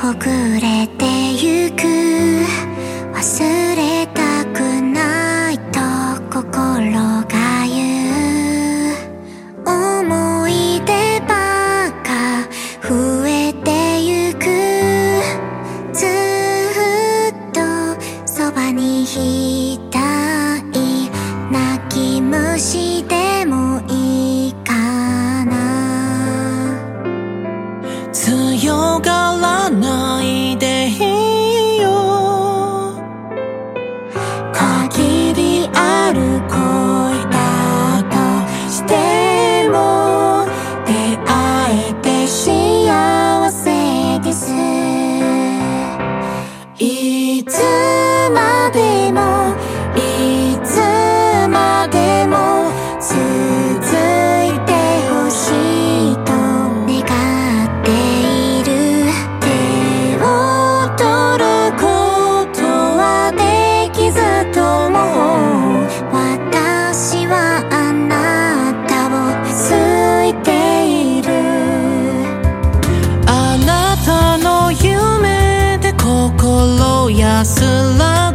ほぐれてゆく。忘れたくないと心が castle